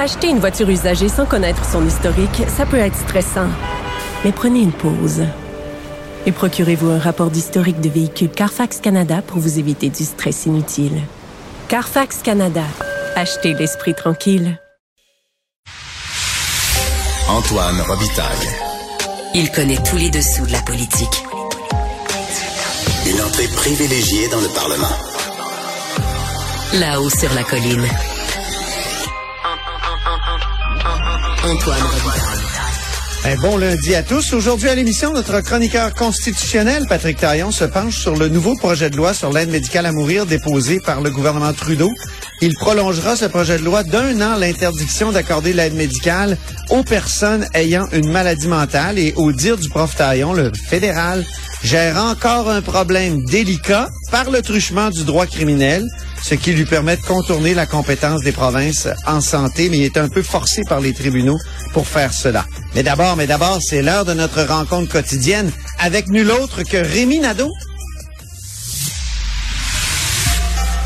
Acheter une voiture usagée sans connaître son historique, ça peut être stressant. Mais prenez une pause. Et procurez-vous un rapport d'historique de véhicule Carfax Canada pour vous éviter du stress inutile. Carfax Canada. Achetez l'esprit tranquille. Antoine Robitaille. Il connaît tous les dessous de la politique. Une entrée privilégiée dans le Parlement. Là-haut sur la colline. Un bon lundi à tous. Aujourd'hui à l'émission, notre chroniqueur constitutionnel, Patrick Taillon, se penche sur le nouveau projet de loi sur l'aide médicale à mourir déposé par le gouvernement Trudeau. Il prolongera ce projet de loi d'un an l'interdiction d'accorder l'aide médicale aux personnes ayant une maladie mentale et au dire du prof Taillon, le fédéral gère encore un problème délicat par le truchement du droit criminel ce qui lui permet de contourner la compétence des provinces en santé, mais il est un peu forcé par les tribunaux pour faire cela. Mais d'abord, mais d'abord, c'est l'heure de notre rencontre quotidienne avec nul autre que Rémi Nadeau.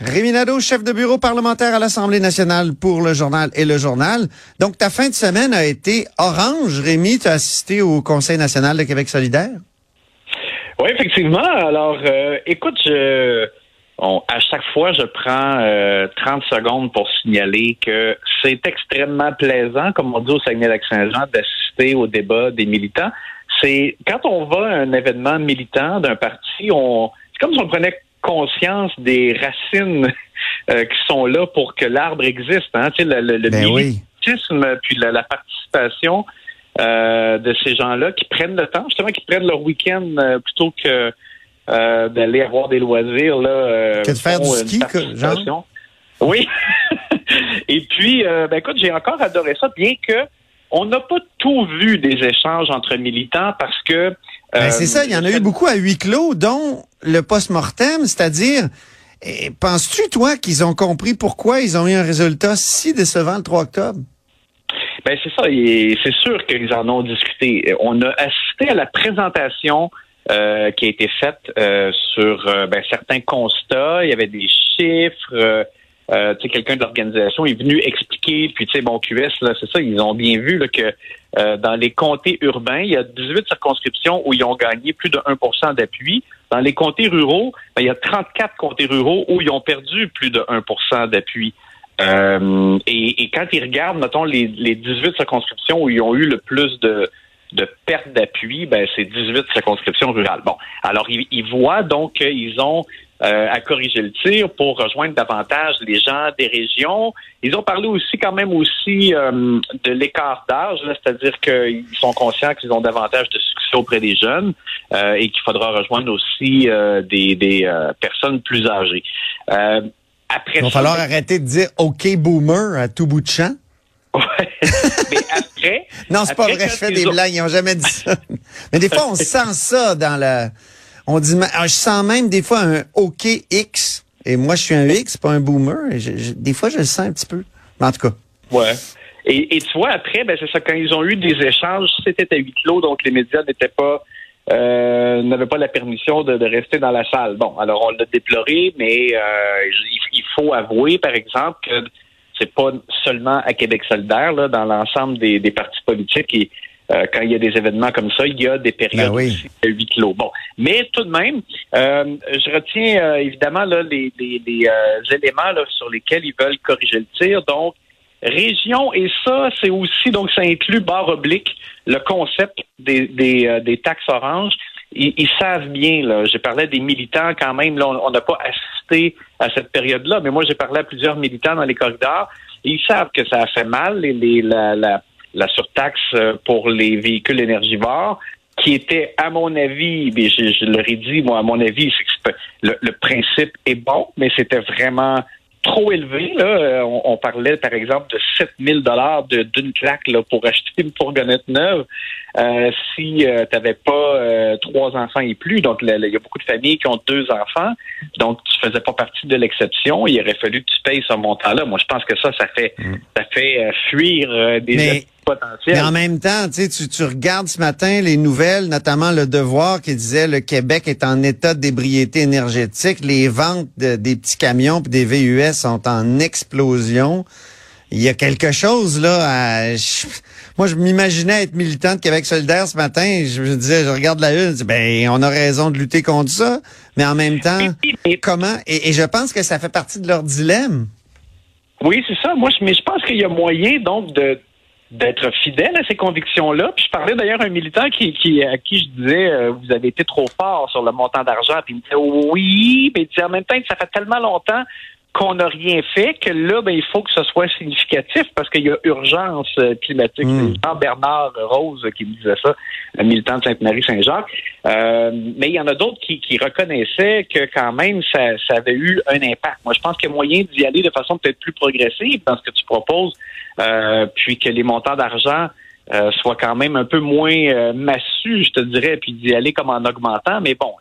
Rémi Nadeau, chef de bureau parlementaire à l'Assemblée nationale pour le journal et le journal. Donc, ta fin de semaine a été orange. Rémi, tu as assisté au Conseil national de Québec solidaire? Oui, effectivement. Alors, euh, écoute, je, on- à chaque fois, je prends euh, 30 secondes pour signaler que c'est extrêmement plaisant, comme on dit au Saguenay-Lac-Saint-Jean, d'assister au débat des militants. C'est quand on va à un événement militant d'un parti, on c'est comme si on prenait conscience des racines euh, qui sont là pour que l'arbre existe. Hein? Tu sais, le, le, le Ben oui. militantisme, puis la, la participation euh, de ces gens-là qui prennent le temps, justement, qui prennent leur week-end euh, plutôt que euh, d'aller avoir des loisirs là. euh, Que de faire du ski, que-. Oui. Et puis, euh, ben écoute, j'ai encore adoré ça, bien que on n'a pas tout vu des échanges entre militants parce que. Ben, euh, c'est ça, il y en a eu beaucoup à huis clos, dont le post-mortem, c'est-à-dire, eh, penses-tu, toi, qu'ils ont compris pourquoi ils ont eu un résultat si décevant le 3 octobre? Ben c'est ça, c'est sûr qu'ils en ont discuté. On a assisté à la présentation euh, qui a été faite euh, sur euh, ben, certains constats. Il y avait des chiffres. Euh, quelqu'un de l'organisation est venu expliquer. Puis tu sais, bon, QS, là, c'est ça, ils ont bien vu là, que euh, dans les comtés urbains, il y a 18 circonscriptions où ils ont gagné plus de 1% d'appui. Dans les comtés ruraux, ben, il y a 34 comtés ruraux où ils ont perdu plus de 1% d'appui. Euh, et, et quand ils regardent, mettons, les, les 18 circonscriptions où ils ont eu le plus de, de pertes d'appui, ben, c'est 18 circonscriptions rurales. Bon, alors ils, ils voient donc qu'ils ont euh, à corriger le tir pour rejoindre davantage les gens des régions. Ils ont parlé aussi quand même aussi euh, de l'écart d'âge, c'est-à-dire qu'ils sont conscients qu'ils ont davantage de succès auprès des jeunes euh, et qu'il faudra rejoindre aussi euh, des, des euh, personnes plus âgées. Euh, après Il va ça, falloir arrêter de dire OK boomer à tout bout de champ. Ouais. Mais après? Non, c'est pas vrai, je fais des blagues, ils ont jamais dit ça. Mais des fois, on sent ça dans la... On dit, ah, je sens même des fois un OK X. Et moi, je suis un X, pas un boomer. Et je- je- des fois, je le sens un petit peu. Mais en tout cas. Ouais. Et, et tu vois, après, ben, c'est ça, quand ils ont eu des échanges, c'était à huis clos, donc les médias n'étaient pas. Euh, n'avaient pas la permission de, de rester dans la salle. Bon, alors on l'a déploré, mais euh, il, il faut avouer, par exemple, que c'est pas seulement à Québec solidaire, là, dans l'ensemble des, des partis politiques, et euh, quand il y a des événements comme ça, il y a des périodes Ben oui. aussi de huis clos. Bon, mais tout de même, euh, je retiens euh, évidemment là, les, les, les, éléments là, sur lesquels ils veulent corriger le tir. Donc, région, et ça, c'est aussi, donc ça inclut barre oblique, le concept des, des, des taxes oranges. Ils, ils, savent bien, là, j'ai parlé des militants quand même, là, on n'a pas assisté à cette période-là, mais moi j'ai parlé à plusieurs militants dans les corridors, ils savent que ça a fait mal, les, les, la, la, surtaxe euh, pour les véhicules énergivores, qui était, à mon avis, je, je leur ai dit, moi, à mon avis, c'est que le, le principe est bon, mais c'était vraiment trop élevé. Là. Euh, on, on, parlait, par exemple, de 7000 dollars d'une claque là, pour acheter une fourgonnette neuve euh, si euh, tu n'avais pas euh, trois enfants et plus. Donc, il y a beaucoup de familles qui ont deux enfants. Donc, tu faisais pas partie de l'exception. Il aurait fallu que tu payes ce montant-là. Moi, je pense que ça, ça fait, mm. ça fait euh, fuir des... Mais... Mais en même temps, tu, tu regardes ce matin les nouvelles, notamment le Devoir qui disait le Québec est en état d'ébriété énergétique. Les ventes de, des petits camions et des VUS sont en explosion. Il y a quelque chose là. À, je, moi, je m'imaginais être militant de Québec solidaire ce matin. Je me disais, je regarde la une, je dis, ben on a raison de lutter contre ça. Mais en même temps, comment et, et je pense que ça fait partie de leur dilemme. Oui, c'est ça. Moi, je, mais je pense qu'il y a moyen donc de d'être fidèle à ces convictions-là. Puis je parlais d'ailleurs à un militant qui, à qui je disais euh, vous avez été trop fort sur le montant d'argent. Puis il me disait oui, mais il disait en même temps que ça fait tellement longtemps qu'on n'a rien fait que là, ben, il faut que ce soit significatif parce qu'il y a urgence euh, climatique. Mm. C'est Jean-Bernard Rose qui me disait ça, militant de Sainte-Marie-Saint-Jacques. Euh, mais il y en a d'autres qui, qui, reconnaissaient que quand même, ça, ça, avait eu un impact. Moi, je pense qu'il y a moyen d'y aller de façon peut-être plus progressive dans ce que tu proposes, euh, puis que les montants d'argent euh, soient quand même un peu moins euh, massus, je te dirais, puis d'y aller comme en augmentant. Mais bon,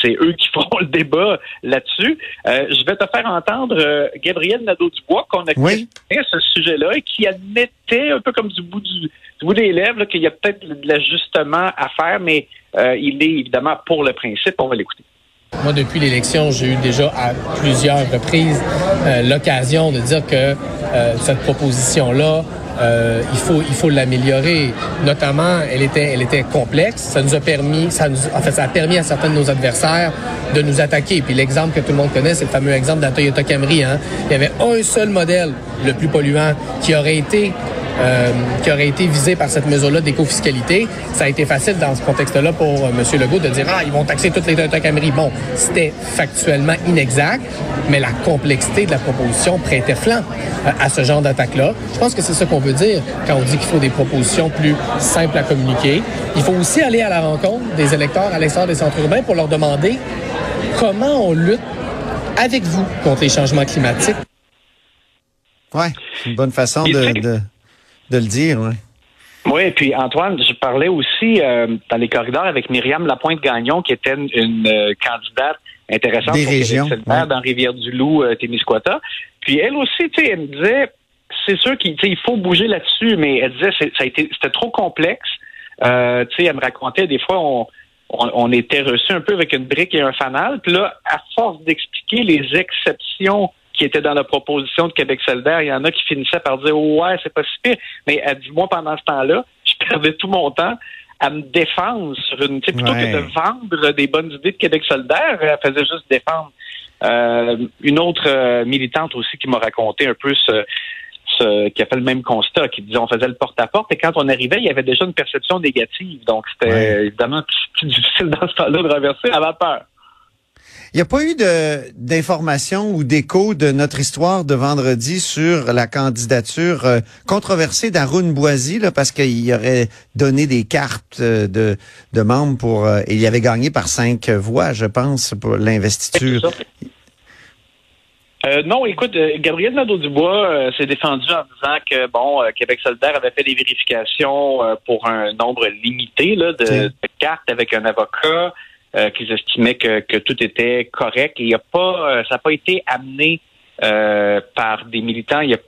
c'est eux qui feront le débat là-dessus. Euh, je vais te faire entendre euh, Gabriel Nadeau-Dubois, qu'on a oui. ce sujet-là et qui admettait un peu comme du bout du, du bout des lèvres qu'il y a peut-être de l'ajustement à faire, mais euh, il est évidemment pour le principe. On va l'écouter. Moi, depuis l'élection, j'ai eu déjà à plusieurs reprises euh, l'occasion de dire que euh, cette proposition-là, euh, il faut il faut l'améliorer. Notamment, elle était elle était complexe. Ça nous a permis, en fait, ça a permis à certains de nos adversaires de nous attaquer. Puis l'exemple que tout le monde connaît, c'est le fameux exemple de la Toyota Camry. Hein. Il y avait un seul modèle, le plus polluant, qui aurait été euh, qui aurait été visé par cette mesure-là d'éco-fiscalité. Ça a été facile dans ce contexte-là pour euh, M. Legault de dire ah ils vont taxer toutes les Toyota Camry. Bon, c'était factuellement inexact, mais la complexité de la proposition prêtait flanc euh, à ce genre d'attaque-là. Je pense que c'est ça qu'on veut dire quand on dit qu'il faut des propositions plus simples à communiquer. Il faut aussi aller à la rencontre des électeurs à l'extérieur des centres urbains pour leur demander comment on lutte avec vous contre les changements climatiques. Ouais, c'est une bonne façon de, de, de le dire, oui. Oui, puis Antoine, je parlais aussi euh, dans les corridors avec Myriam Lapointe-Gagnon, qui était une, une euh, candidate intéressante Des régions, ouais. dans Rivière-du-Loup, euh, Témiscouata. Puis elle aussi, tu sais, elle me disait, c'est sûr qu'il il faut bouger là-dessus, mais elle disait ça a été c'était trop complexe. Euh, tu sais, elle me racontait des fois on, on, on était reçu un peu avec une brique et un fanal. Puis là, à force d'expliquer les exceptions qui étaient dans la proposition de Québec solidaire, il y en a qui finissaient par dire ouais, c'est pas si pire. Mais elle dit moi pendant ce temps-là, je perdais tout mon temps à me défendre sur une plutôt Ouais. que de vendre des bonnes idées de Québec solidaire, elle faisait juste défendre. Euh, une autre euh, militante aussi qui m'a raconté un peu ce, ce qui a fait le même constat, qui disait on faisait le porte-à-porte et quand on arrivait, il y avait déjà une perception négative. Donc c'était Ouais. évidemment plus, plus difficile dans ce temps-là de reverser à la peur. Il n'y a pas eu d'informations ou d'écho de notre histoire de vendredi sur la candidature euh, controversée d'Arun Boisy, là, parce qu'il aurait donné des cartes euh, de, de membres pour... euh, et il avait gagné par cinq voix, je pense, pour l'investiture. Euh, non, écoute, euh, Gabriel Nadeau-Dubois euh, s'est défendu en disant que bon, euh, Québec solidaire avait fait des vérifications euh, pour un nombre limité là, de, de cartes avec un avocat, euh, qu'ils estimaient que, que tout était correct. Et il y a pas, euh, ça n'a pas été amené euh, par des militants. Il y, a-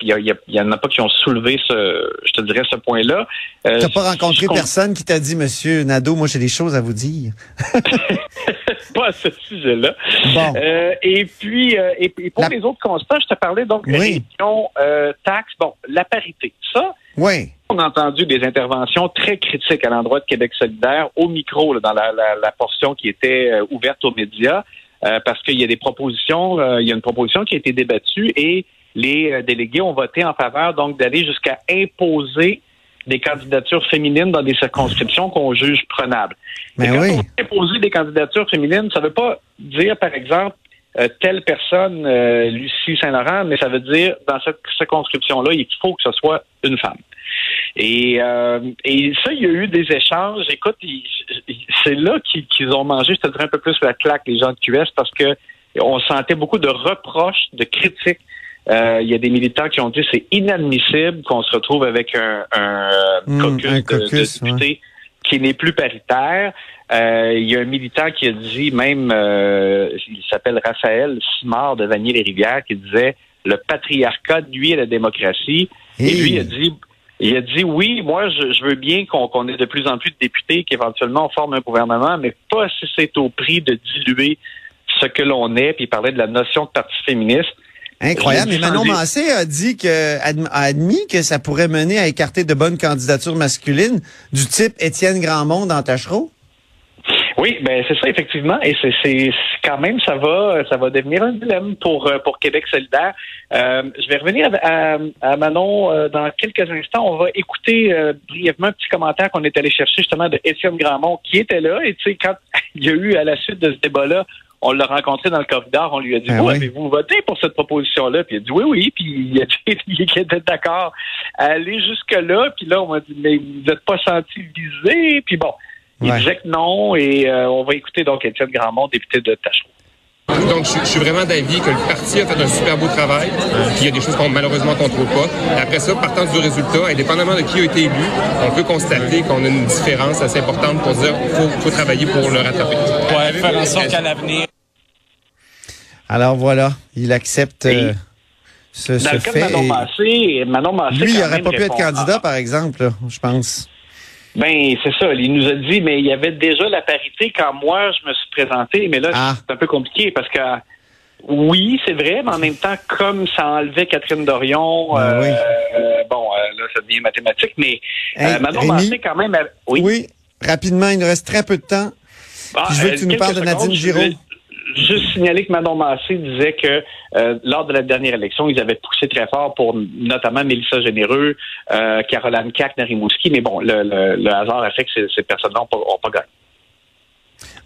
il y en a pas qui ont soulevé ce, je te dirais, ce point-là. Euh, T'as pas rencontré personne qui t'a dit, Monsieur Nadeau, moi j'ai des choses à vous dire? pas à ce sujet-là. Bon. Euh, et puis, et, et pour La- les autres constats, je te parlais donc de Oui. région, euh, taxes, bon, la parité. Ça, Oui. On a entendu des interventions très critiques à l'endroit de Québec solidaire au micro, là, dans la, la- la portion qui était euh, ouverte aux médias, euh, parce qu'il y a des propositions, euh, il y a une proposition qui a été débattue et les euh, délégués ont voté en faveur donc d'aller jusqu'à imposer des candidatures féminines dans des circonscriptions qu'on juge prenables. Mais quand oui. on imposer des candidatures féminines, ça ne veut pas dire, par exemple, euh, telle personne, euh, Lucie Saint-Laurent, mais ça veut dire, dans cette circonscription-là, il faut que ce soit une femme. Et, euh, et ça, il y a eu des échanges. Écoute, c'est là qu'ils ont mangé, je te dirais un peu plus la claque, les gens de QS, parce que on sentait beaucoup de reproches, de critiques. Euh, il y a des militants qui ont dit c'est inadmissible qu'on se retrouve avec un, un Hmm, caucus, un de- caucus, de, députés qui n'est plus paritaire. Euh, il y a un militant qui a dit, même, euh, il s'appelle Raphaël Simard de Vanier-les-Rivières, qui disait le patriarcat nuit à la démocratie. Et lui, il a dit, il a dit oui, moi, je, je veux bien qu'on ait de plus en plus de députés, qu'éventuellement on forme un gouvernement, mais pas si c'est au prix de diluer ce que l'on est. Puis il parlait de la notion de parti féministe. Incroyable. Mais Manon. Massé a dit que, a admis que ça pourrait mener à écarter de bonnes candidatures masculines du type Étienne Grandmont dans Tachereau. Oui, ben c'est ça effectivement, et c'est quand même ça va ça va devenir un dilemme pour euh, pour Québec solidaire. Euh, je vais revenir à, à- à Manon euh, dans quelques instants. On va écouter euh, brièvement un petit commentaire qu'on est allé chercher justement de Étienne Grandmont qui était là et tu sais quand il y a eu à la suite de ce débat-là. On l'a rencontré dans le corridor, on lui a dit Vous, oui. avez-vous voté pour cette proposition-là? Puis il a dit oui, oui, puis il a dit il était d'accord à aller jusque-là, puis là, on m'a dit Mais vous n'êtes pas senti visé, puis bon. Il Ouais. disait que non, et euh, on va écouter donc Étienne Grandmont, député de Tachereau. Donc, je, je suis vraiment d'avis que le parti a fait un super beau travail, puis il y a des choses qu'on malheureusement contrôle pas. Après ça, partant du résultat, indépendamment de qui a été élu, on peut constater qu'on a une différence assez importante pour dire qu'il faut, faut travailler pour le rattraper. Ouais, faire en sorte qu'à l'avenir, Alors voilà, il accepte euh, ce, Dans ce le cas de fait. Manon et Massé, Manon Massé. lui, il n'aurait pas pu être candidat, par exemple, là, je pense. Ben, c'est ça. Il nous a dit, mais il y avait déjà la parité quand moi, je me suis présenté. Mais là, Ah. c'est un peu compliqué parce que, oui, c'est vrai, mais en même temps, comme ça enlevait Catherine Dorion, Ben euh, oui. euh, bon, euh, là, ça devient mathématique, mais Hey, Manon quand même, oui. Oui, rapidement, il nous reste très peu de temps. Ah, Puis je veux que tu nous parles de Nadine Giraud. Juste signaler que Manon Massé disait que euh, lors de la dernière élection, ils avaient poussé très fort pour notamment Mélissa Généreux, euh, Caroline Cac, Narimouski, mais bon, le, le- le hasard a fait que ces, ces personnes-là n'ont pas, ont pas gagné.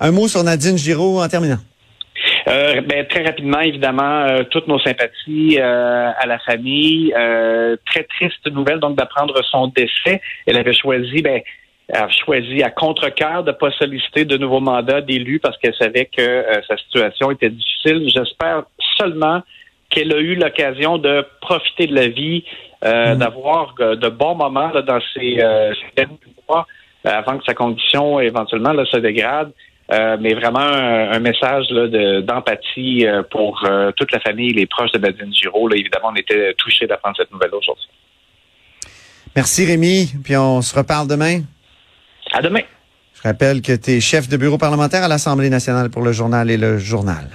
Un mot sur Nadine Giraud en terminant. Euh, ben, très rapidement, évidemment, euh, toutes nos sympathies euh, à la famille. Euh, très triste nouvelle, donc, d'apprendre son décès. Elle avait choisi, ben, a choisi à contre-cœur de ne pas solliciter de nouveaux mandats d'élus parce qu'elle savait que euh, sa situation était difficile. J'espère seulement qu'elle a eu l'occasion de profiter de la vie, euh, d'avoir euh, de bons moments là, dans ces, euh, derniers mois avant que sa condition éventuellement là, se dégrade. Euh, mais vraiment un, un message de- d'empathie euh, pour euh, toute la famille, les proches de Nadine Giraud. Là, évidemment, on était touchés d'apprendre cette nouvelle aujourd'hui. Merci Rémi, puis on se reparle demain. À demain. Je rappelle que tu es chef de bureau parlementaire à l'Assemblée nationale pour le journal et le journal.